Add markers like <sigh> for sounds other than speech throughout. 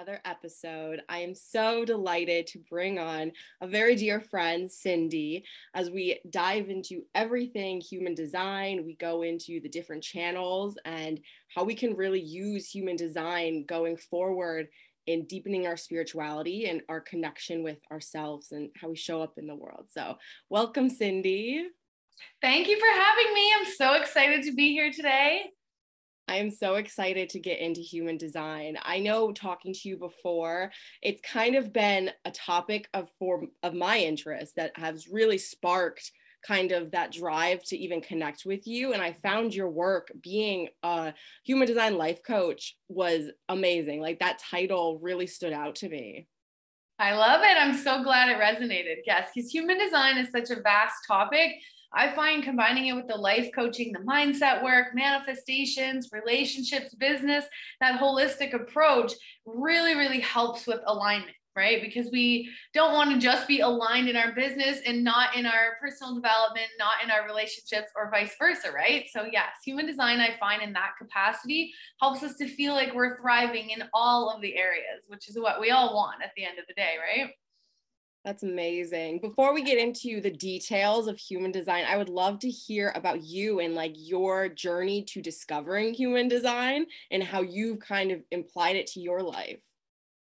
another episode. I am so delighted to bring on a very dear friend, Cindy, as we dive into everything human design. We go into the different channels and how we can really use human design going forward in deepening our spirituality and our connection with ourselves and how we show up in the world. So, welcome, Cindy. Thank you for having me. I'm so excited to be here today. I am so excited to get into human design. I know talking to you before, it's kind of been a topic of for of my interest that has really sparked kind of that drive to even connect with you and I found your work being a human design life coach was amazing. Like that title really stood out to me. I love it. I'm so glad it resonated. Yes, because human design is such a vast topic I find combining it with the life coaching, the mindset work, manifestations, relationships, business, that holistic approach really, really helps with alignment right? Because we don't want to just be aligned in our business and not in our personal development, not in our relationships, or vice versa, right? So, yes, human design, I find in that capacity helps us to feel like we're thriving in all of the areas, which is what we all want at the end of the day, right? That's amazing. Before we get into the details of human design, I would love to hear about you and like your journey to discovering human design and how you've kind of implied it to your life.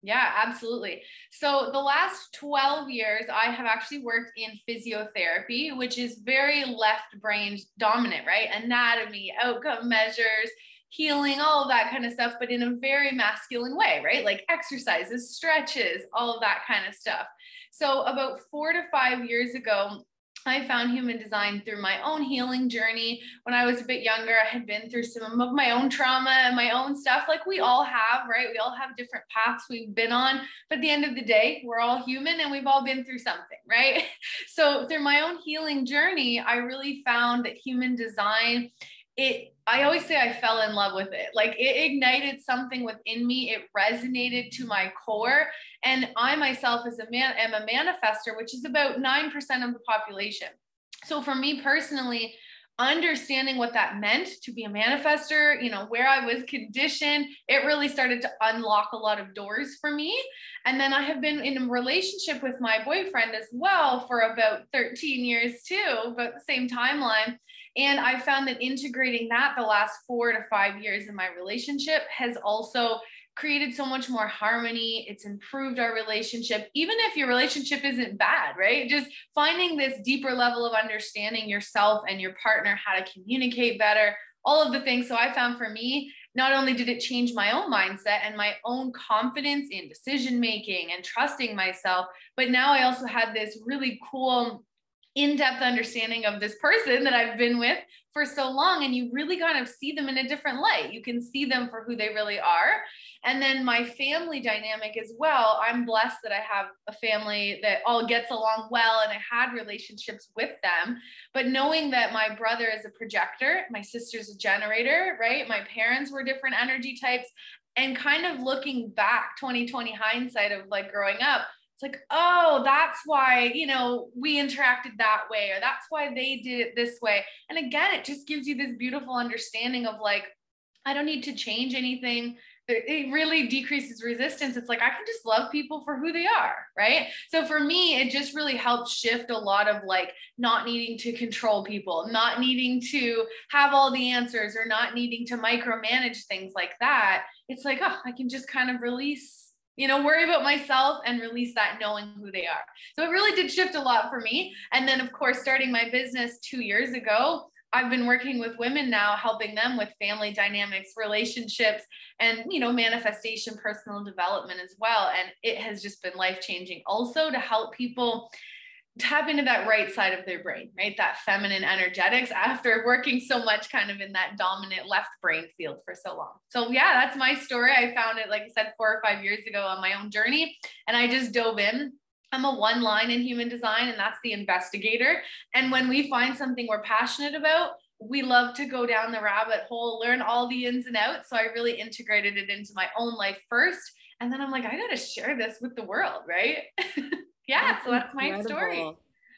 Yeah, absolutely. So, the last 12 years, I have actually worked in physiotherapy, which is very left brain dominant, right? Anatomy, outcome measures, healing, all of that kind of stuff, but in a very masculine way, right? Like exercises, stretches, all of that kind of stuff. So, about four to five years ago, I found human design through my own healing journey. When I was a bit younger, I had been through some of my own trauma and my own stuff, like we all have, right? We all have different paths we've been on. But at the end of the day, we're all human and we've all been through something, right? <laughs> So, through my own healing journey, I really found that human design it I always say I fell in love with it. Like it ignited something within me. It resonated to my core. And I myself as a man am a manifester, which is about 9% of the population. So for me personally, understanding what that meant to be a manifester, you know, where I was conditioned, it really started to unlock a lot of doors for me. And then I have been in a relationship with my boyfriend as well for about 13 years too, about the same timeline. And I found that integrating that the last four to five years in my relationship has also created so much more harmony. It's improved our relationship, even if your relationship isn't bad, right? Just finding this deeper level of understanding yourself and your partner, how to communicate better, all of the things. So I found for me, not only did it change my own mindset and my own confidence in decision making and trusting myself, but now I also had this really cool in-depth understanding of this person that I've been with for so long and you really kind of see them in a different light. You can see them for who they really are. And then my family dynamic as well. I'm blessed that I have a family that all gets along well and I had relationships with them. But knowing that my brother is a projector, my sister's a generator, right? My parents were different energy types and kind of looking back 2020 hindsight of like growing up it's like, oh, that's why, you know, we interacted that way, or that's why they did it this way. And again, it just gives you this beautiful understanding of like, I don't need to change anything. It really decreases resistance. It's like, I can just love people for who they are. Right. So for me, it just really helps shift a lot of like not needing to control people, not needing to have all the answers, or not needing to micromanage things like that. It's like, oh, I can just kind of release you know, worry about myself and release that knowing who they are. So it really did shift a lot for me. And then, of course, starting my business two years ago, I've been working with women now, helping them with family dynamics, relationships, and you know, manifestation, personal development as well. And it has just been life changing also to help people tap into that right side of their brain, right? That feminine energetics after working so much kind of in that dominant left brain field for so long. So, yeah, that's my story. I found it, like I said, four or five years ago on my own journey, and I just dove in. I'm a one line in human design, and that's the investigator. And when we find something we're passionate about, we love to go down the rabbit hole, learn all the ins and outs. So I really integrated it into my own life first. And then I'm like, I got to share this with the world, right? <laughs> yeah, that's so that's incredible. my story.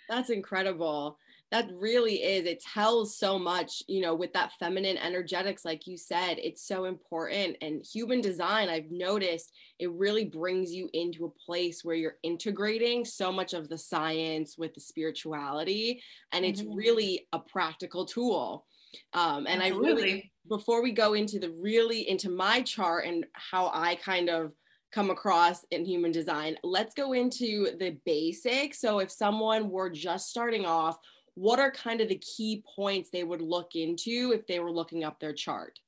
That's incredible. that really is it tells so much you know with that feminine energetics like you said it's so important and human design i've noticed it really brings you into a place where you're integrating so much of the science with the spirituality and it's mm-hmm. really a practical tool um, and Absolutely. i really before we go into the really into my chart and how i kind of come across in human design let's go into the basics so if someone were just starting off what are kind of the key points they would look into if they were looking up their chart?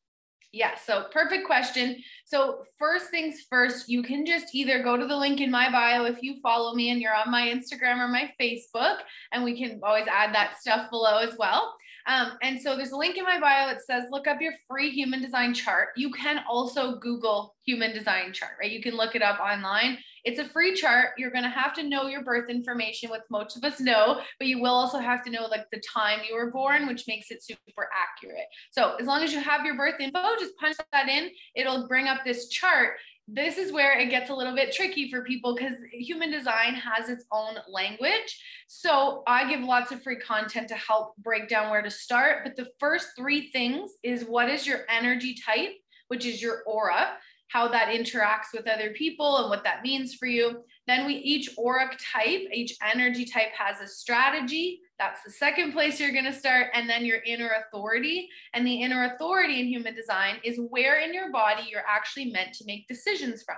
Yeah, so perfect question. So, first things first, you can just either go to the link in my bio if you follow me and you're on my Instagram or my Facebook, and we can always add that stuff below as well. Um, and so there's a link in my bio that says look up your free human design chart. You can also Google human design chart, right? You can look it up online. It's a free chart. You're going to have to know your birth information, which most of us know, but you will also have to know like the time you were born, which makes it super accurate. So as long as you have your birth info, just punch that in. It'll bring up this chart this is where it gets a little bit tricky for people because human design has its own language. So I give lots of free content to help break down where to start. But the first three things is what is your energy type, which is your aura how that interacts with other people and what that means for you. Then we each auric type, each energy type has a strategy. That's the second place you're going to start. And then your inner authority. And the inner authority in human design is where in your body you're actually meant to make decisions from.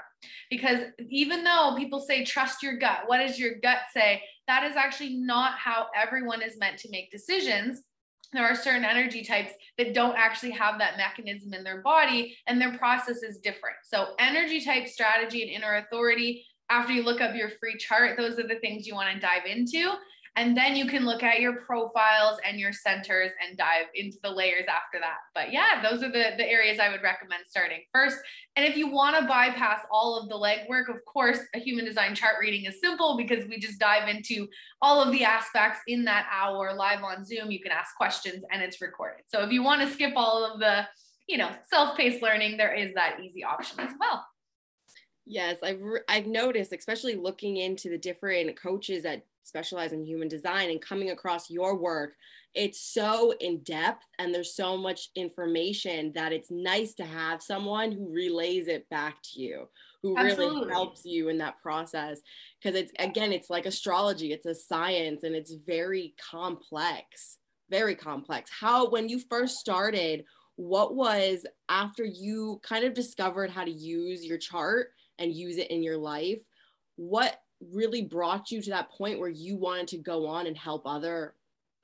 Because even though people say, trust your gut, what does your gut say? That is actually not how everyone is meant to make decisions there are certain energy types that don't actually have that mechanism in their body and their process is different. So, energy type strategy and inner authority, after you look up your free chart, those are the things you want to dive into. And then you can look at your profiles and your centers and dive into the layers after that. But yeah, those are the, the areas I would recommend starting first. And if you want to bypass all of the legwork, of course, a human design chart reading is simple because we just dive into all of the aspects in that hour live on Zoom. You can ask questions and it's recorded. So if you want to skip all of the, you know, self-paced learning, there is that easy option as well. Yes, I've I've noticed, especially looking into the different coaches that specialize in human design and coming across your work, it's so in depth and there's so much information that it's nice to have someone who relays it back to you, who Absolutely. really helps you in that process. Because it's again, it's like astrology, it's a science and it's very complex, very complex. How, when you first started, what was after you kind of discovered how to use your chart and use it in your life? What really brought you to that point where you wanted to go on and help other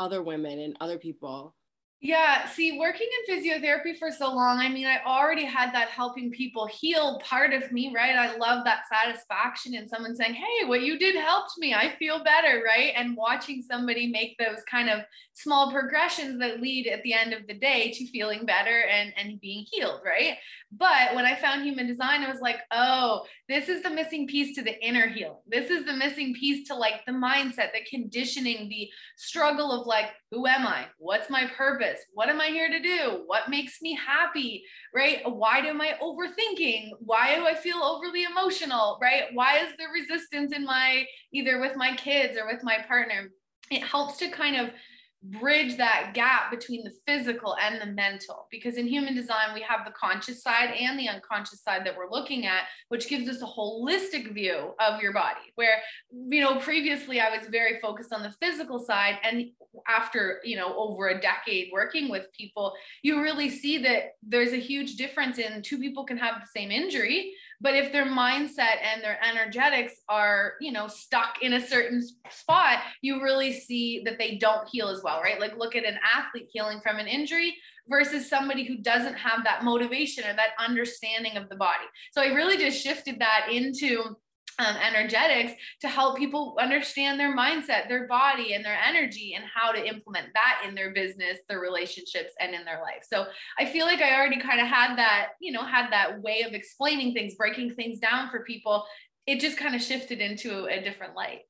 other women and other people yeah, see, working in physiotherapy for so long, I mean, I already had that helping people heal part of me, right? I love that satisfaction in someone saying, Hey, what you did helped me. I feel better, right? And watching somebody make those kind of small progressions that lead at the end of the day to feeling better and, and being healed, right? But when I found human design, I was like, oh, this is the missing piece to the inner healing. This is the missing piece to like the mindset, the conditioning, the struggle of like, who am I? What's my purpose? What am I here to do? What makes me happy? Right? Why am I overthinking? Why do I feel overly emotional? Right? Why is there resistance in my either with my kids or with my partner? It helps to kind of bridge that gap between the physical and the mental. Because in human design we have the conscious side and the unconscious side that we're looking at which gives us a holistic view of your body where you know previously i was very focused on the physical side. And after you know over a decade working with people you really see that there's a huge difference in two people can have the same injury but if their mindset and their energetics are you know stuck in a certain spot you really see that they don't heal as well right? Like look at an athlete healing from an injury versus somebody who doesn't have that motivation or that understanding of the body. So i really just shifted that into um, energetics to help people understand their mindset, their body, and their energy, and how to implement that in their business, their relationships, and in their life. So I feel like I already kind of had that, you know, had that way of explaining things, breaking things down for people. It just kind of shifted into a different light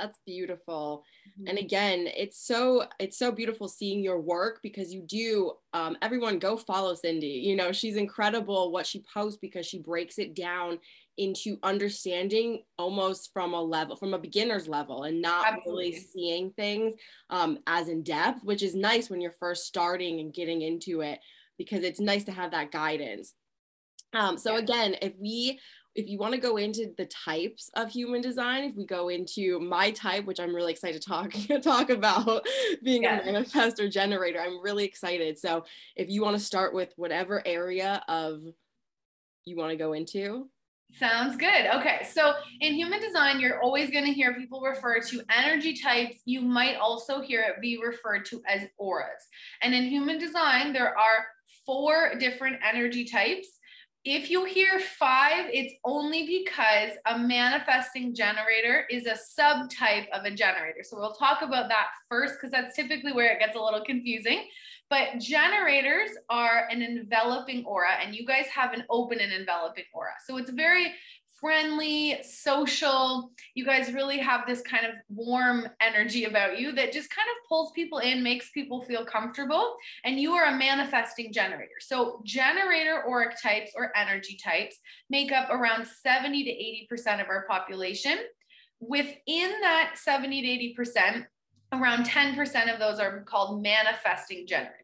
that's beautiful mm-hmm. and again it's so it's so beautiful seeing your work because you do um, everyone go follow cindy you know she's incredible what she posts because she breaks it down into understanding almost from a level from a beginner's level and not Absolutely. really seeing things um, as in depth which is nice when you're first starting and getting into it because it's nice to have that guidance um, so yeah. again if we if you want to go into the types of human design, if we go into my type, which I'm really excited to talk <laughs> talk about <laughs> being yeah. a manifestor generator, I'm really excited. So if you want to start with whatever area of you want to go into. Sounds good. Okay. So in human design, you're always going to hear people refer to energy types. You might also hear it be referred to as auras. And in human design, there are four different energy types. If you hear five, it's only because a manifesting generator is a subtype of a generator. So we'll talk about that first because that's typically where it gets a little confusing. But generators are an enveloping aura, and you guys have an open and enveloping aura. So it's very friendly, social. You guys really have this kind of warm energy about you that just kind of pulls people in, makes people feel comfortable. And you are a manifesting generator. So, generator auric types or energy types make up around 70 to 80% of our population. Within that 70 to 80%, around 10% of those are called manifesting generators.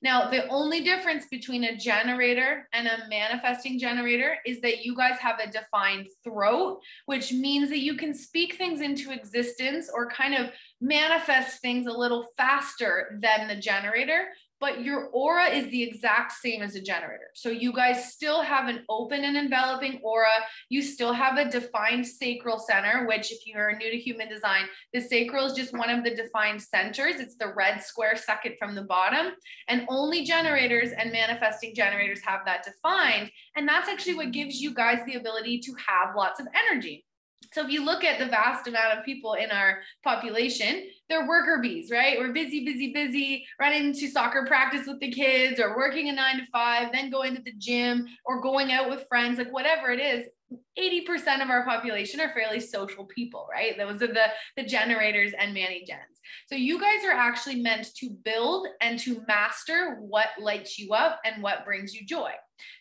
Now, the only difference between a generator and a manifesting generator is that you guys have a defined throat, which means that you can speak things into existence or kind of manifest things a little faster than the generator, but your aura is the exact same as a generator. So you guys still have an open and enveloping aura. You still have a defined sacral center, which if you are new to human design, the sacral is just one of the defined centers. It's the red square second from the bottom. And only generators and manifesting generators have that defined. And that's actually what gives you guys the ability to have lots of energy. So if you look at the vast amount of people in our population, they're worker bees, right? We're busy, busy, busy, running to soccer practice with the kids or working a nine to five, then going to the gym or going out with friends, like whatever it is. 80% of our population are fairly social people, right? Those are the, the generators and Manny gens. So you guys are actually meant to build and to master what lights you up and what brings you joy.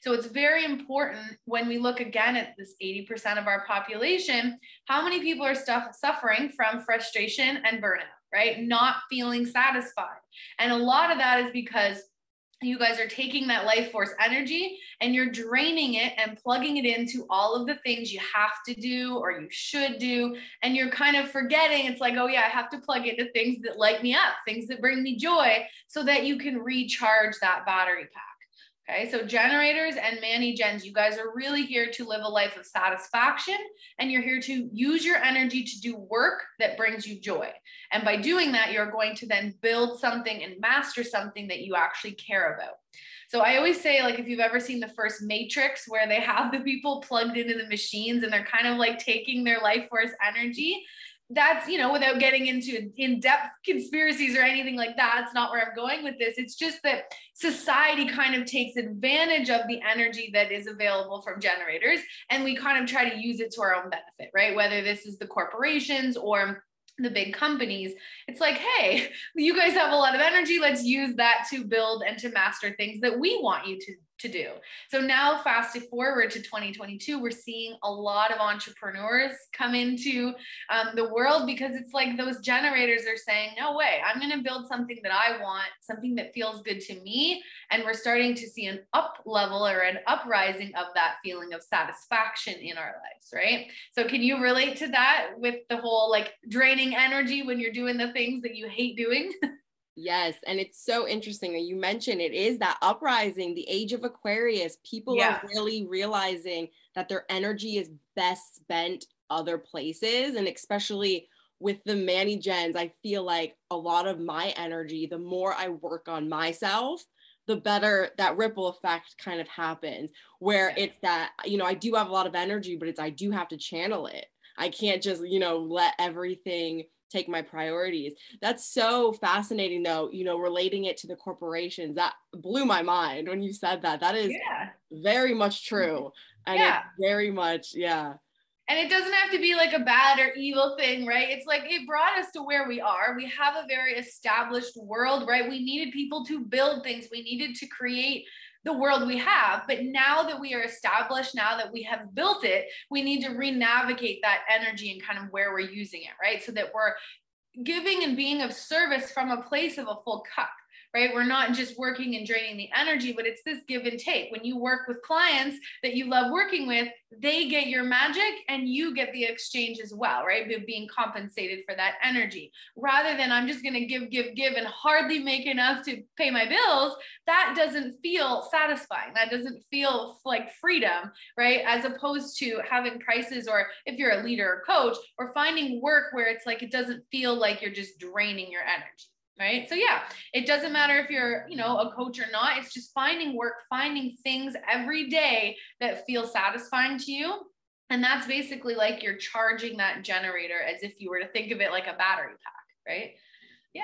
So it's very important when we look again at this 80% of our population, how many people are stuff, suffering from frustration and burnout, right? Not feeling satisfied. And a lot of that is because you guys are taking that life force energy and you're draining it and plugging it into all of the things you have to do or you should do. And you're kind of forgetting it's like, oh, yeah, I have to plug into things that light me up, things that bring me joy, so that you can recharge that battery pack. Okay, so generators and Manny gens, you guys are really here to live a life of satisfaction and you're here to use your energy to do work that brings you joy. And by doing that, you're going to then build something and master something that you actually care about. So I always say, like, if you've ever seen the first Matrix where they have the people plugged into the machines and they're kind of like taking their life force energy, that's you know without getting into in-depth conspiracies or anything like that it's not where i'm going with this. It's just that society kind of takes advantage of the energy that is available from generators and we kind of try to use it to our own benefit right? Whether this is the corporations or the big companies it's like hey <laughs> you guys have a lot of energy. Let's use that to build and to master things that we want you to to do. So now, fast forward to 2022, we're seeing a lot of entrepreneurs come into um, the world because it's like those generators are saying, no way, I'm going to build something that I want, something that feels good to me. And we're starting to see an up level or an uprising of that feeling of satisfaction in our lives, right? So, can you relate to that with the whole like draining energy when you're doing the things that you hate doing? <laughs> Yes, and it's so interesting that you mentioned it is that uprising, the age of Aquarius. People yeah. are really realizing that their energy is best spent other places, and especially with the Manny Gens, I feel like a lot of my energy, the more I work on myself, the better that ripple effect kind of happens. Where yeah. it's that, you know, I do have a lot of energy, but it's I do have to channel it. I can't just, you know, let everything take my priorities. That's so fascinating though, you know, relating it to the corporations. That blew my mind when you said that. That is yeah. very much true. And yeah. very much, yeah. And it doesn't have to be like a bad or evil thing, right? It's like it brought us to where we are. We have a very established world, right? We needed people to build things. We needed to create the world we have. But now that we are established, now that we have built it, we need to re navigate that energy and kind of where we're using it, right? So that we're giving and being of service from a place of a full cup right? We're not just working and draining the energy, but it's this give and take. When you work with clients that you love working with, they get your magic and you get the exchange as well, right? Being compensated for that energy rather than I'm just going to give, give, give and hardly make enough to pay my bills. That doesn't feel satisfying. That doesn't feel like freedom, right? As opposed to having prices or if you're a leader or coach or finding work where it's like it doesn't feel like you're just draining your energy right? So yeah it doesn't matter if you're you know a coach or not it's just finding work finding things every day that feel satisfying to you. And that's basically like you're charging that generator as if you were to think of it like a battery pack right? Yeah.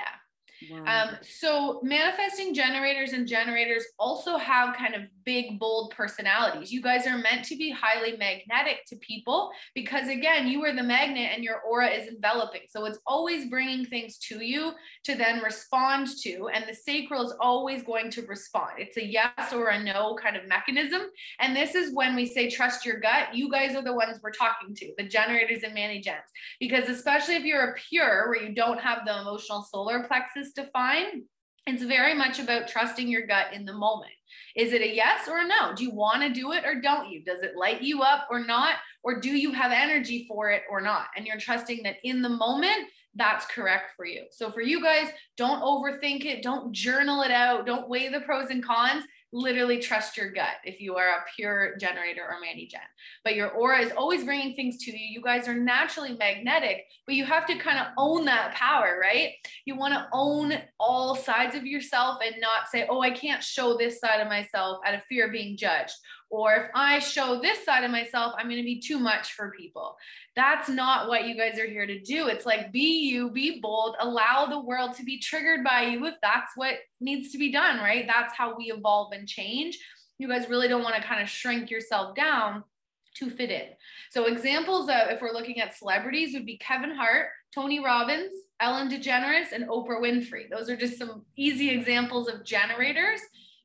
Wow. Um, so manifesting generators and generators also have kind of big, bold personalities. You guys are meant to be highly magnetic to people because again, you are the magnet and your aura is enveloping. So it's always bringing things to you to then respond to. And the sacral is always going to respond. It's a yes or a no kind of mechanism. And this is when we say trust your gut. You guys are the ones we're talking to, the generators and mani gens. Because especially if you're a pure where you don't have the emotional solar plexus define, it's very much about trusting your gut in the moment. Is it a yes or a no? Do you want to do it or don't you? Does it light you up or not? Or do you have energy for it or not? And you're trusting that in the moment, that's correct for you. So for you guys, don't overthink it. Don't journal it out. Don't weigh the pros and cons literally trust your gut if you are a pure generator or mani gen. But your aura is always bringing things to you. You guys are naturally magnetic, but you have to kind of own that power, right? You want to own all sides of yourself and not say, oh, I can't show this side of myself out of fear of being judged. Or if I show this side of myself, I'm going to be too much for people. That's not what you guys are here to do. It's like be you, be bold, allow the world to be triggered by you if that's what needs to be done, right? That's how we evolve and change. You guys really don't want to kind of shrink yourself down to fit in. So examples of if we're looking at celebrities would be Kevin Hart, Tony Robbins, Ellen DeGeneres, and Oprah Winfrey. Those are just some easy examples of generators,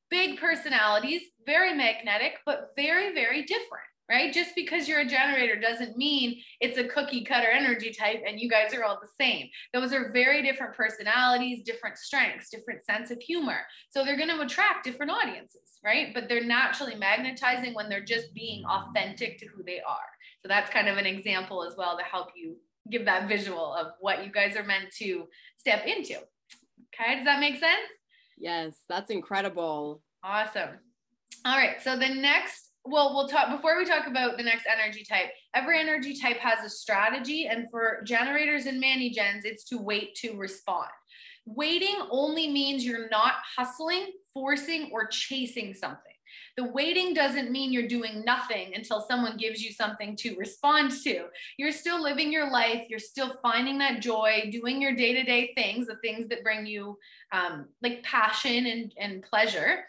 big personalities, very magnetic, but very, very different right? Just because you're a generator doesn't mean it's a cookie cutter energy type and you guys are all the same. Those are very different personalities, different strengths, different sense of humor. So they're going to attract different audiences, right? But they're naturally magnetizing when they're just being authentic to who they are. So that's kind of an example as well to help you give that visual of what you guys are meant to step into. Okay, does that make sense? Yes, that's incredible. Awesome. All right, so the next well, we'll talk before we talk about the next energy type. Every energy type has a strategy, and for generators and mani gens, it's to wait to respond. Waiting only means you're not hustling, forcing, or chasing something. The waiting doesn't mean you're doing nothing until someone gives you something to respond to. You're still living your life. You're still finding that joy, doing your day to day things, the things that bring you um, like passion and, and pleasure.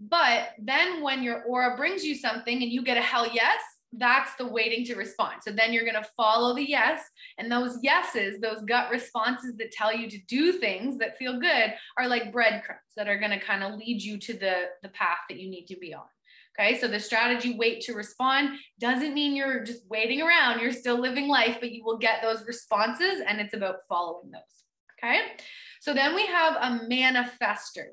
But then when your aura brings you something and you get a hell yes, that's the waiting to respond. So then you're going to follow the yes. And those yeses, those gut responses that tell you to do things that feel good are like breadcrumbs that are going to kind of lead you to the, the path that you need to be on. Okay, so the strategy wait to respond doesn't mean you're just waiting around. You're still living life, but you will get those responses and it's about following those. Okay, so then we have a manifester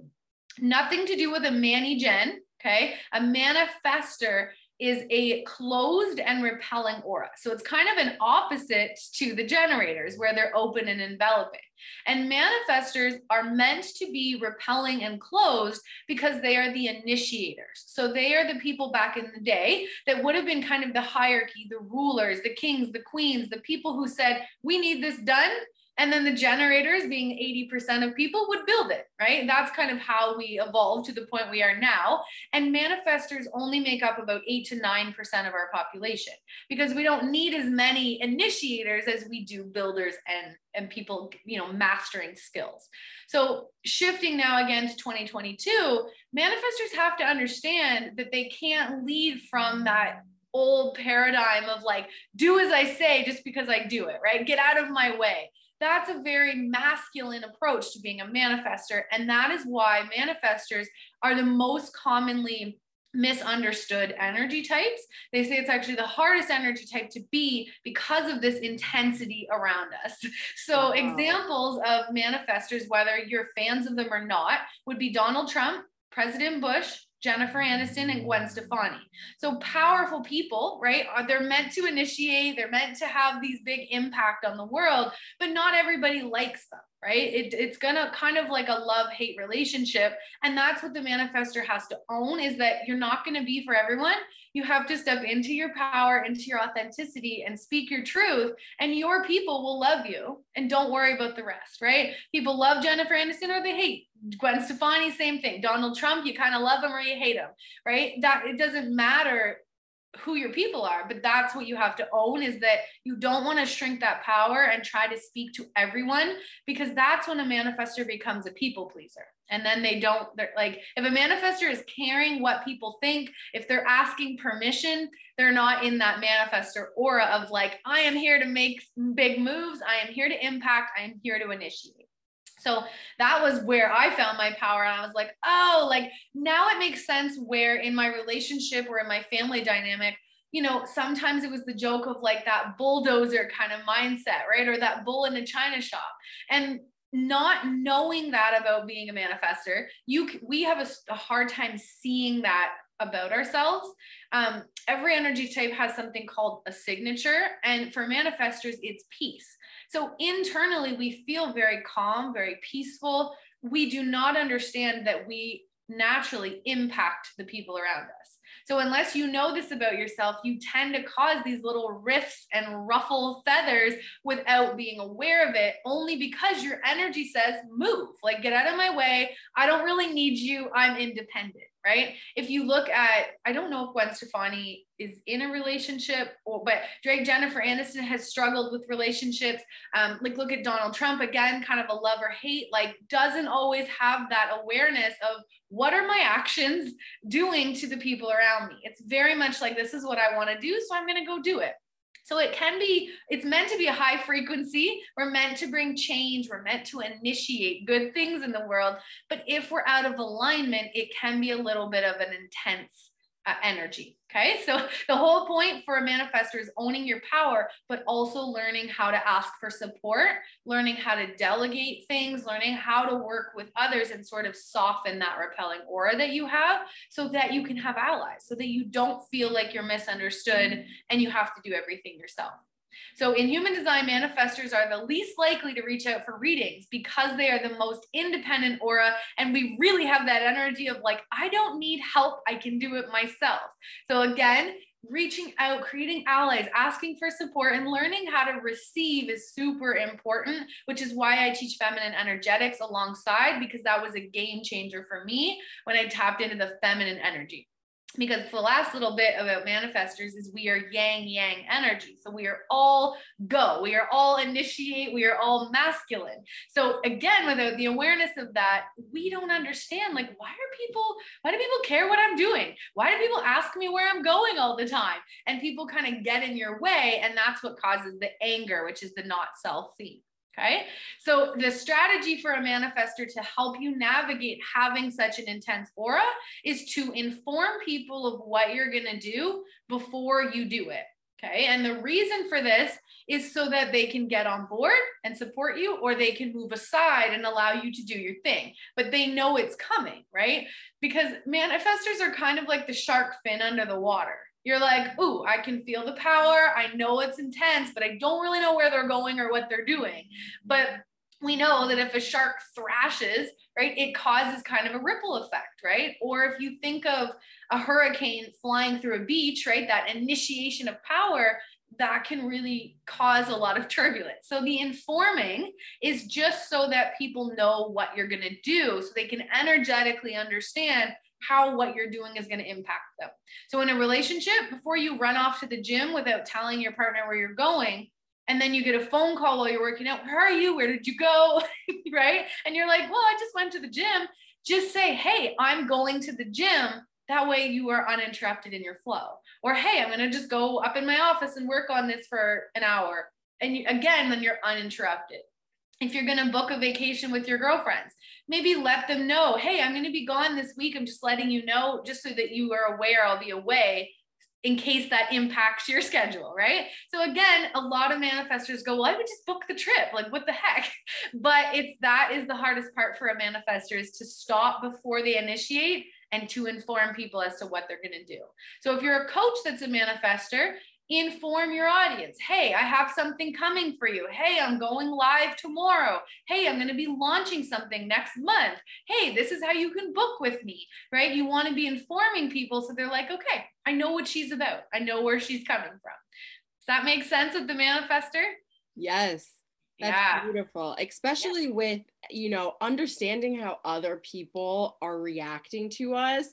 nothing to do with a mani gen. Okay. A manifester is a closed and repelling aura. So it's kind of an opposite to the generators where they're open and enveloping. And manifestors are meant to be repelling and closed because they are the initiators. So they are the people back in the day that would have been kind of the hierarchy, the rulers, the kings, the queens, the people who said, We need this done. And then the generators, being 80% of people, would build it, right? That's kind of how we evolved to the point we are now. And manifestors only make up about 8 to 9% of our population because we don't need as many initiators as we do builders and, and people, you know, mastering skills. So shifting now again to 2022, manifestors have to understand that they can't lead from that old paradigm of like, do as I say just because I do it, right? Get out of my way that's a very masculine approach to being a manifester. And that is why manifestors are the most commonly misunderstood energy types. They say it's actually the hardest energy type to be because of this intensity around us. <laughs> So, wow. examples of manifestors, whether you're fans of them or not, would be Donald Trump, President Bush, Jennifer Aniston and Gwen Stefani. So powerful people, right? Uh, they're meant to initiate, they're meant to have these big impact on the world, but not everybody likes them right? It, it's gonna kind of like a love hate relationship. And that's what the manifester has to own is that you're not gonna be for everyone. You have to step into your power, into your authenticity, and speak your truth. And your people will love you. And don't worry about the rest, right? People love Jennifer Aniston or they hate Gwen Stefani, same thing. Donald Trump, you kind of love him or you hate him, right? That it doesn't matter who your people are but that's what you have to own is that you don't want to shrink that power and try to speak to everyone because that's when a manifester becomes a people pleaser. And then they don't they're like if a manifester is caring what people think if they're asking permission they're not in that manifester aura of like i am here to make big moves. I am here to impact. I am here to initiate so that was where I found my power. And I was like, oh, like now it makes sense where in my relationship or in my family dynamic, you know, sometimes it was the joke of like that bulldozer kind of mindset, right? Or that bull in a china shop. And not knowing that about being a manifester, you we have a, a hard time seeing that about ourselves. Um, every energy type has something called a signature, and for manifestors, it's peace. So internally, we feel very calm, very peaceful. We do not understand that we naturally impact the people around us. So, unless you know this about yourself, you tend to cause these little rifts and ruffle feathers without being aware of it, only because your energy says, move, like get out of my way. I don't really need you. I'm independent right? If you look at, I don't know if Gwen Stefani is in a relationship, or, but Drake Jennifer Aniston has struggled with relationships. Um, like look at Donald Trump again, kind of a love or hate, like doesn't always have that awareness of what are my actions doing to the people around me. It's very much like this is what I want to do, so I'm going to go do it. So it can be, it's meant to be a high frequency. We're meant to bring change. We're meant to initiate good things in the world. But if we're out of alignment, it can be a little bit of an intense uh, energy. Okay. <laughs> So the whole point for a manifestor is owning your power, but also learning how to ask for support, learning how to delegate things, learning how to work with others and sort of soften that repelling aura that you have so that you can have allies, so that you don't feel like you're misunderstood and you have to do everything yourself. So in human design, manifestors are the least likely to reach out for readings because they are the most independent aura. And we really have that energy of like, I don't need help. I can do it myself. So again, reaching out, creating allies, asking for support, and learning how to receive is super important, which is why I teach feminine energetics alongside because that was a game changer for me when I tapped into the feminine energy because the last little bit about manifestors is we are yang yang energy. So we are all go. We are all initiate. We are all masculine. So again without the awareness of that we don't understand like why are people why do people care what i'm doing? Why do people ask me where i'm going all the time? And people kind of get in your way and that's what causes the anger which is the not self theme Okay. So the strategy for a manifester to help you navigate having such an intense aura is to inform people of what you're going to do before you do it. Okay. And the reason for this is so that they can get on board and support you, or they can move aside and allow you to do your thing. But they know it's coming, right? Because manifestors are kind of like the shark fin under the water you're like, ooh, I can feel the power. I know it's intense, but I don't really know where they're going or what they're doing. But we know that if a shark thrashes, right, it causes kind of a ripple effect, right? Or if you think of a hurricane flying through a beach, right, that initiation of power, that can really cause a lot of <laughs> turbulence. So the informing is just so that people know what you're going to do so they can energetically understand how what you're doing is going to impact them. So in a relationship, before you run off to the gym without telling your partner where you're going, and then you get a phone call while you're working out, where are you? Where did you go? <laughs> right? And you're like, well, I just went to the gym. Just say, hey, I'm going to the gym. That way you are uninterrupted in your flow. Or, hey, I'm going to just go up in my office and work on this for an hour. And you, again, then you're uninterrupted. if you're going to book a vacation with your girlfriends, maybe let them know, hey, I'm going to be gone this week. I'm just letting you know, just so that you are aware I'll be away in case that impacts your schedule, right? So again, a lot of manifestors go, well, I would just book the trip. Like, what the heck? <laughs> But it's that is the hardest part for a manifestor is to stop before they initiate and to inform people as to what they're going to do. So if you're a coach that's a manifestor, inform your audience. Hey, I have something coming for you. Hey, I'm going live tomorrow. Hey, I'm going to be launching something next month. Hey, this is how you can book with me, right? You want to be informing people so they're like, okay, I know what she's about. I know where she's coming from. Does that make sense of the manifester? Yes. That's yeah. beautiful, especially yeah. with, you know, understanding how other people are reacting to us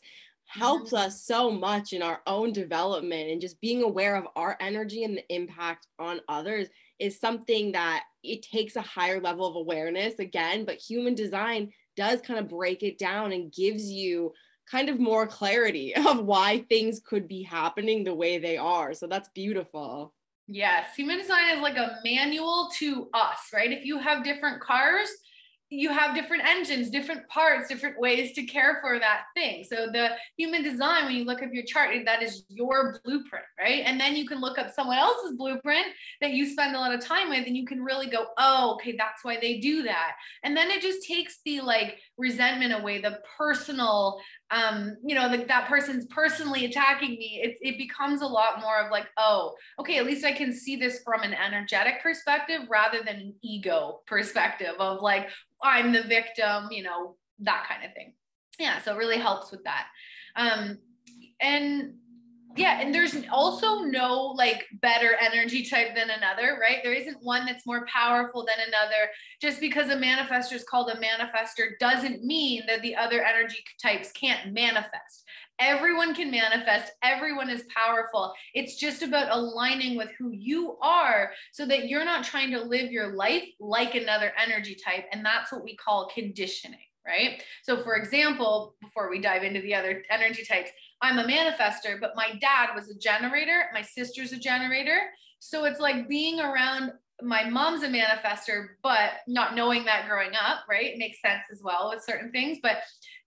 helps mm-hmm. us so much in our own development and just being aware of our energy and the impact on others is something that it takes a higher level of awareness again but human design does kind of break it down and gives you kind of more clarity <laughs> of why things could be happening the way they are. So that's beautiful. Yes human design is like a manual to us right? If you have different cars you have different engines, different parts, different ways to care for that thing. So the human design, when you look up your chart, that is your blueprint, right? And then you can look up someone else's blueprint that you spend a lot of time with, and you can really go, oh, okay, that's why they do that. And then it just takes the like resentment away, the personal, um, you know, that person's personally attacking me. It, it becomes a lot more of like, oh, okay, at least I can see this from an energetic perspective rather than an ego perspective of like, I'm the victim, you know, that kind of thing. Yeah, so it really helps with that. Um, and yeah, and there's also no like better energy type than another, right? There isn't one that's more powerful than another. Just because a manifestor is called a manifestor doesn't mean that the other energy types can't manifest. Everyone can manifest, everyone is powerful. It's just about aligning with who you are so that you're not trying to live your life like another energy type. And that's what we call conditioning, right? So, for example, before we dive into the other energy types, I'm a manifester, but my dad was a generator, my sister's a generator. So it's like being around my mom's a manifester, but not knowing that growing up, right? Makes sense as well with certain things. But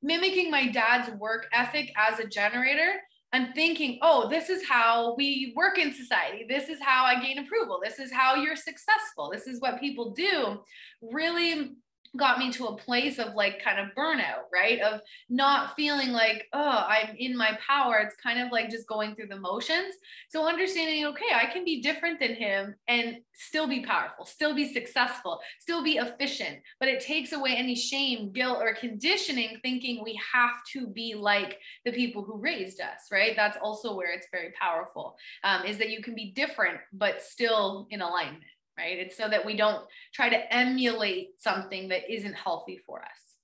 mimicking my dad's work ethic as a generator and thinking, oh, this is how we work in society. This is how I gain approval. This is how you're successful. This is what people do. Really got me to a place of like kind of burnout, right? Of not feeling like, oh, I'm in my power. It's kind of like just going through the motions. So understanding, okay, I can be different than him and still be powerful, still be successful, still be efficient. But it takes away any shame, guilt, or conditioning, thinking we have to be like the people who raised us, right? That's also where it's very powerful, um, is that you can be different, but still in alignment right? It's so that we don't try to emulate something that isn't healthy for us.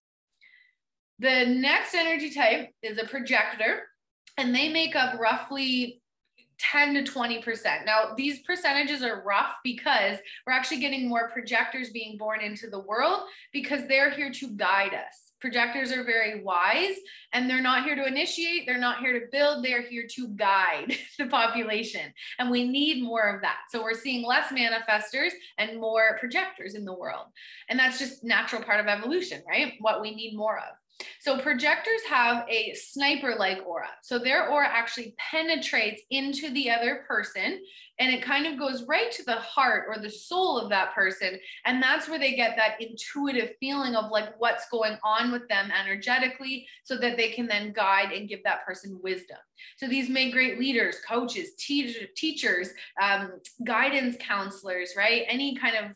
The next energy type is a projector, and they make up roughly 10 to 20%. Now, these percentages are rough because we're actually getting more projectors being born into the world because they're here to guide us projectors are very wise and they're not here to initiate they're not here to build they're here to guide <laughs> the population and we need more of that. So we're seeing less manifestors and more projectors in the world. And that's just natural part of evolution right? What we need more of so projectors have a sniper-like aura. So their aura actually penetrates into the other person and it kind of goes right to the heart or the soul of that person. And that's where they get that intuitive feeling of like what's going on with them energetically so that they can then guide and give that person wisdom. So these make great leaders, coaches, teacher, teachers, um, guidance counselors, right? Any kind of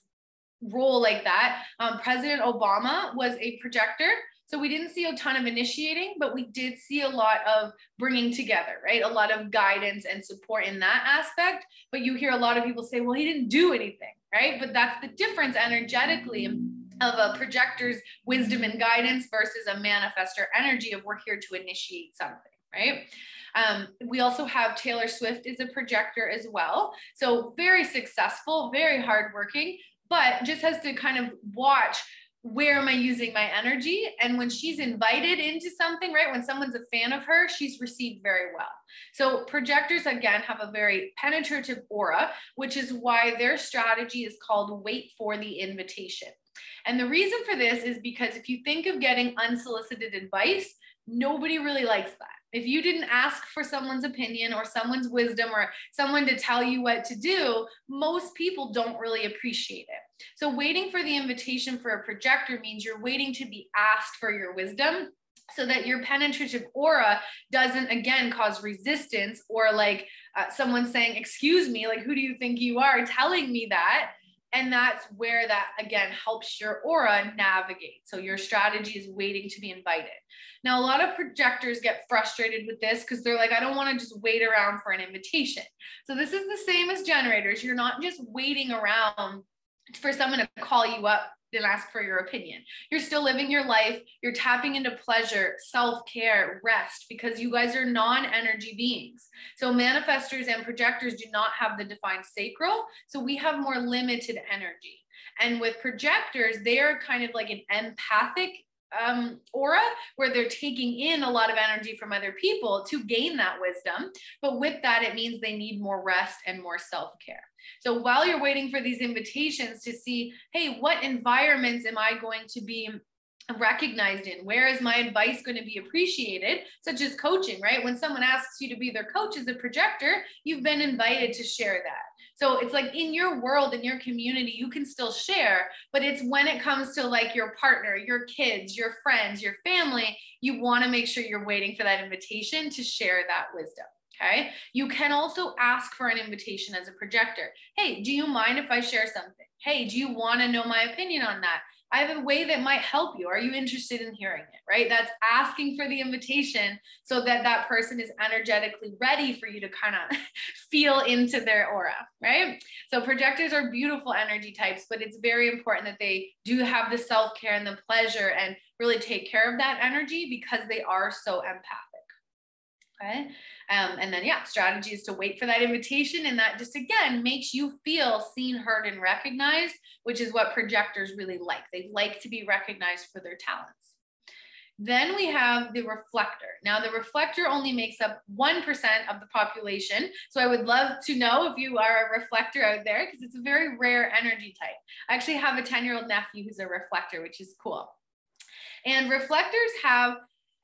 role like that. Um, President Obama was a projector. So we didn't see a ton of initiating, but we did see a lot of bringing together, right? A lot of guidance and support in that aspect. But you hear a lot of people say, well, he didn't do anything, right? But that's the difference energetically of a projector's wisdom and guidance versus a manifestor energy of we're here to initiate something, right? Um, we also have Taylor Swift is a projector as well. So very successful, very hardworking, but just has to kind of watch where am I using my energy? And when she's invited into something, right, when someone's a fan of her, she's received very well. So projectors, again, have a very penetrative aura, which is why their strategy is called wait for the invitation. And the reason for this is because if you think of getting unsolicited advice, nobody really likes that. If you didn't ask for someone's opinion or someone's wisdom or someone to tell you what to do, most people don't really appreciate it. So, waiting for the invitation for a projector means you're waiting to be asked for your wisdom so that your penetrative aura doesn't again cause resistance or like uh, someone saying excuse me like who do you think you are telling me that and that's where that again helps your aura navigate. So your strategy is waiting to be invited. Now, a lot of projectors get frustrated with this because they're like, I don't want to just wait around for an invitation. So this is the same as generators. You're not just waiting around for someone to call you up and ask for your opinion. You're still living your life. You're tapping into pleasure, self care, rest, because you guys are non energy beings. So, manifestors and projectors do not have the defined sacral. So, we have more limited energy. And with projectors, they are kind of like an empathic um, aura where they're taking in a lot of energy from other people to gain that wisdom. But with that, it means they need more rest and more self care. So while you're waiting for these invitations to see, hey, what environments am I going to be recognized in? Where is my advice going to be appreciated? Such as coaching, right? When someone asks you to be their coach as a projector, you've been invited to share that. So it's like in your world, in your community, you can still share, but it's when it comes to like your partner, your kids, your friends, your family, you want to make sure you're waiting for that invitation to share that wisdom. Okay. You can also ask for an invitation as a projector. Hey, do you mind if I share something? Hey, do you want to know my opinion on that? I have a way that might help you. Are you interested in hearing it? Right? That's asking for the invitation so that that person is energetically ready for you to kind of <laughs> feel into their aura, right? So projectors are beautiful energy types, but it's very important that they do have the self-care and the pleasure and really take care of that energy because they are so empathic. Okay. Um, and then, yeah, strategy is to wait for that invitation. And that just again makes you feel seen, heard, and recognized, which is what projectors really like. They like to be recognized for their talents. Then we have the reflector. Now, the reflector only makes up 1% of the population. So I would love to know if you are a reflector out there because it's a very rare energy type. I actually have a 10 year old nephew who's a reflector, which is cool. And reflectors have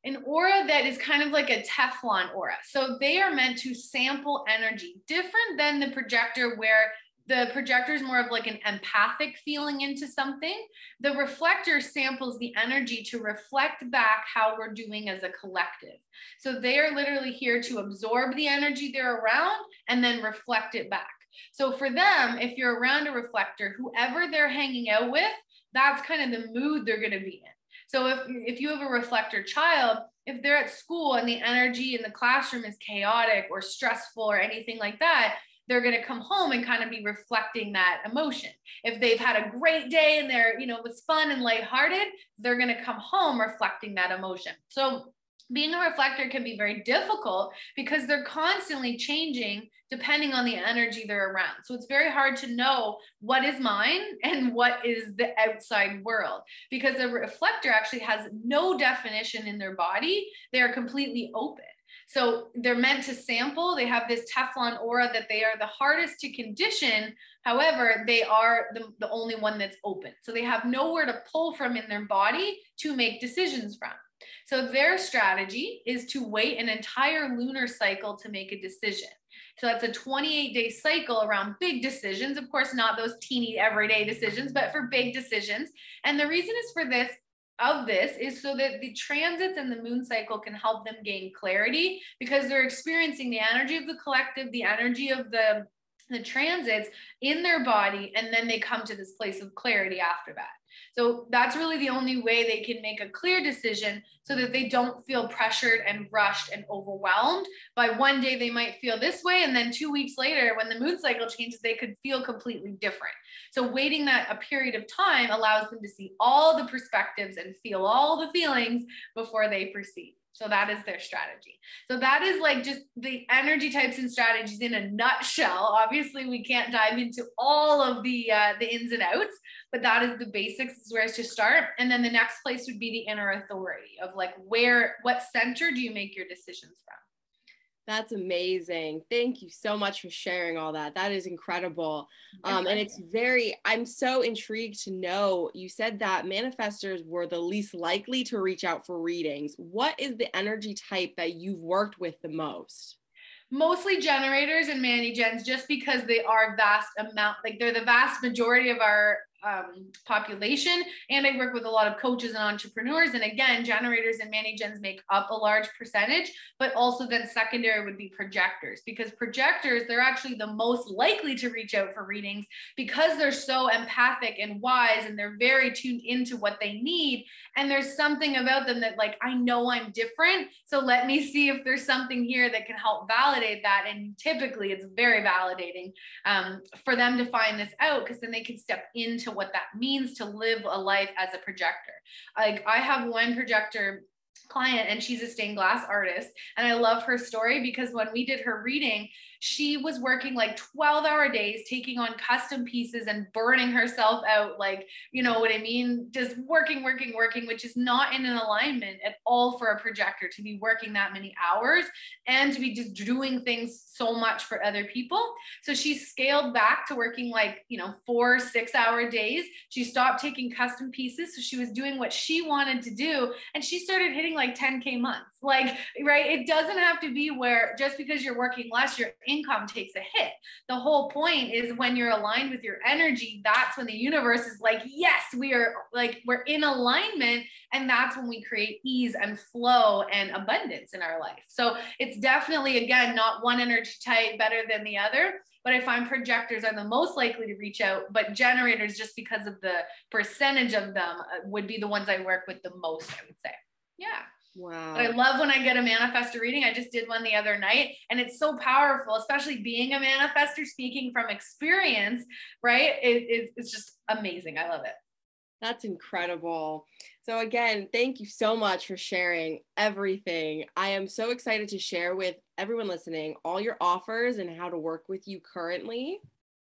an aura that is kind of like a Teflon aura. So they are meant to sample energy, different than the projector where the projector is more of like an empathic feeling into something. The reflector samples the energy to reflect back how we're doing as a collective. So they are literally here to absorb the energy they're around and then reflect it back. So for them, if you're around a reflector, whoever they're hanging out with, that's kind of the mood they're going to be in. So if if you have a reflector child, if they're at school and the energy in the classroom is chaotic or stressful or anything like that, they're going to come home and kind of be reflecting that emotion. If they've had a great day and they're, you know, it was fun and lighthearted, they're going to come home reflecting that emotion. So being a reflector can be very difficult because they're constantly changing depending on the energy they're around. So it's very hard to know what is mine and what is the outside world because the reflector actually has no definition in their body. They are completely open. So they're meant to sample. They have this Teflon aura that they are the hardest to condition. However, they are the, the only one that's open. So they have nowhere to pull from in their body to make decisions from. So their strategy is to wait an entire lunar cycle to make a decision. So that's a 28 day cycle around big decisions. Of course, not those teeny everyday decisions, but for big decisions. And the reason is for this of this is so that the transits and the moon cycle can help them gain clarity because they're experiencing the energy of the collective, the energy of the the transits in their body and then they come to this place of clarity after that. So that's really the only way they can make a clear decision so that they don't feel pressured and rushed and overwhelmed. By one day they might feel this way and then 2 weeks later when the moon cycle changes they could feel completely different. So waiting that a period of time allows them to see all the perspectives and feel all the feelings before they proceed so that is their strategy. So that is like just the energy types and strategies in a nutshell. Obviously, we can't dive into all of the uh, the ins and outs, but that is the basics. Is where to start, and then the next place would be the inner authority of like where, what center do you make your decisions from? That's amazing. Thank you so much for sharing all that. That is incredible. Um, and it's very, I'm so intrigued to know you said that manifestors were the least likely to reach out for readings. What is the energy type that you've worked with the most? mostly generators and mani gens just because they are vast amount like they're the vast majority of our um, population. And I work with a lot of coaches and entrepreneurs. And again, generators and mani gens make up a large percentage, but also then secondary would be projectors because projectors, they're actually the most likely to reach out for readings because they're so empathic and wise and they're very tuned into what they need. And there's something about them that, like, I know I'm different. So let me see if there's something here that can help validate that. And typically it's very validating um, for them to find this out because then they can step into what that means to live a life as a projector. Like I have one projector client and she's a stained glass artist and I love her story because when we did her reading she was working like 12 hour days taking on custom pieces and burning herself out like you know what i mean? Just working working working which is not in an alignment at all for a projector to be working that many hours and to be just doing things so much for other people. So she scaled back to working like you know four six hour days. She stopped taking custom pieces so she was doing what she wanted to do and she started hitting like 10k months <laughs> like right it doesn't have to be where just because you're working less your income takes a hit. The whole point is when you're aligned with your energy, that's when the universe is like, yes, we are like, we're in alignment. And that's when we create ease and flow and abundance in our life. So it's definitely, again, not one energy type better than the other. But I find projectors are the most likely to reach out, but generators, just because of the percentage of them, uh, would be the ones I work with the most, I would say. Yeah. Wow. But I love when I get a manifestor reading. I just did one the other night and it's so powerful, especially being a manifestor, speaking from experience, right? It, it, it's just amazing. I love it. That's incredible. So, again, thank you so much for sharing everything. I am so excited to share with everyone listening all your offers and how to work with you currently.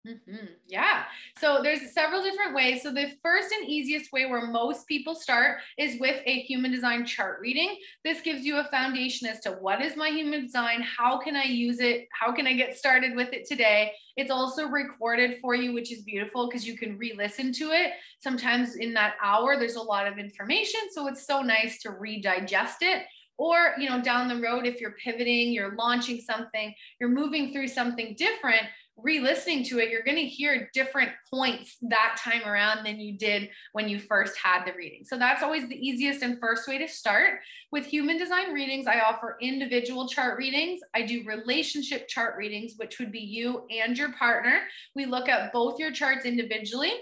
Mm-hmm. Yeah. So there's several different ways. So the first and easiest way where most people start is with a human design chart reading. This gives you a foundation as to what is my human design? How can I use it? How can I get started with it today? It's also recorded for you, which is beautiful because you can re-listen to it. Sometimes in that hour, there's a lot of information. So it's so nice to redigest it or you know down the road if you're pivoting you're launching something you're moving through something different re-listening to it you're going to hear different points that time around than you did when you first had the reading. So that's always the easiest and first way to start. With human design readings i offer individual chart readings. I do relationship chart readings which would be you and your partner. We look at both your charts individually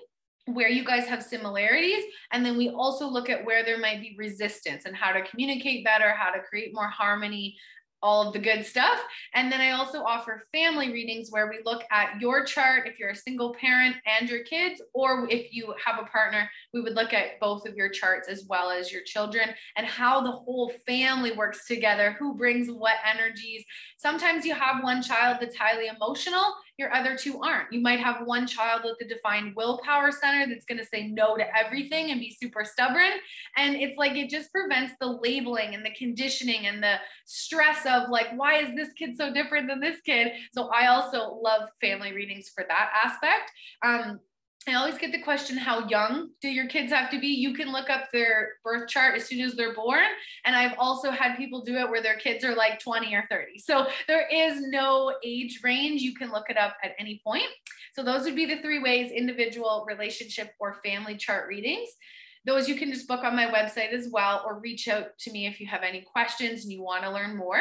where you guys have similarities. And then we also look at where there might be resistance and how to communicate better, how to create more harmony, all of the good stuff. And then I also offer family readings where we look at your chart if you're a single parent and your kids, or if you have a partner, we would look at both of your charts as well as your children and how the whole family works together, who brings what energies. Sometimes you have one child that's highly emotional your other two aren't. You might have one child with the defined willpower center that's going to say no to everything and be super stubborn. And it's like it just prevents the labeling and the conditioning and the stress of like, why is this kid so different than this kid? So I also love family readings for that aspect. Um, I always get the question, how young do your kids have to be? You can look up their birth chart as soon as they're born. And I've also had people do it where their kids are like 20 or 30. So there is no age range. You can look it up at any point. So those would be the three ways individual, relationship, or family chart readings. Those you can just book on my website as well, or reach out to me if you have any questions and you want to learn more.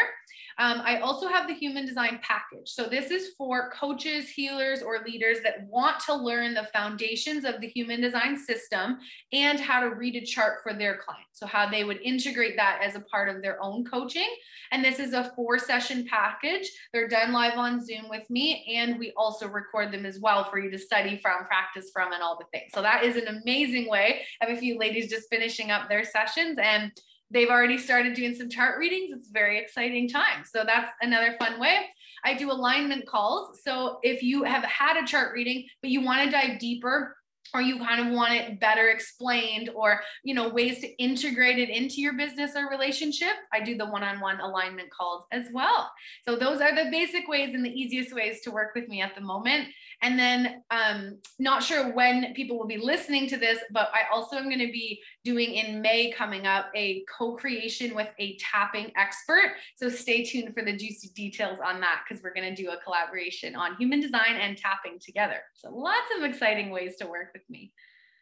Um, I also have the human design package. So this is for coaches, healers, or leaders that want to learn the foundations of the human design system and how to read a chart for their clients. So how they would integrate that as a part of their own coaching. And this is a four session package. They're done live on Zoom with me. And we also record them as well for you to study from, practice from, and all the things. So that is an amazing way. Have a few ladies just finishing up their sessions and they've already started doing some chart readings. It's very exciting time. So that's another fun way. I do alignment calls. So if you have had a chart reading, but you want to dive deeper or you kind of want it better explained or you know ways to integrate it into your business or relationship i do the one-on-one alignment calls as well. So those are the basic ways and the easiest ways to work with me at the moment. And then um not sure when people will be listening to this but i also am going to be doing in may coming up a co-creation with a tapping expert. So stay tuned for the juicy details on that because we're going to do a collaboration on human design and tapping together. So lots of exciting ways to work with with me.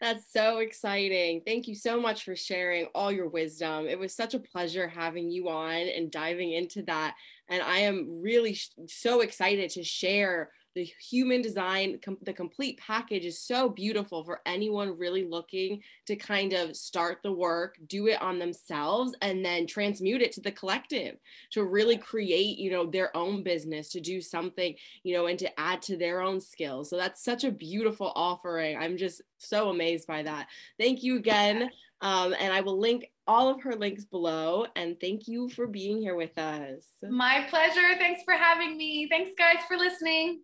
That's so exciting. Thank you so much for sharing all your wisdom. It was such a pleasure having you on and diving into that. And I am really so excited to share the human design com- the complete package is so beautiful for anyone really looking to kind of start the work do it on themselves and then transmute it to the collective to really create you know their own business to do something you know and to add to their own skills. So that's such a beautiful offering. I'm just so amazed by that. Thank you again um, and i will link all of her links below and thank you for being here with us. My pleasure. Thanks for having me. Thanks guys for listening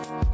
We'll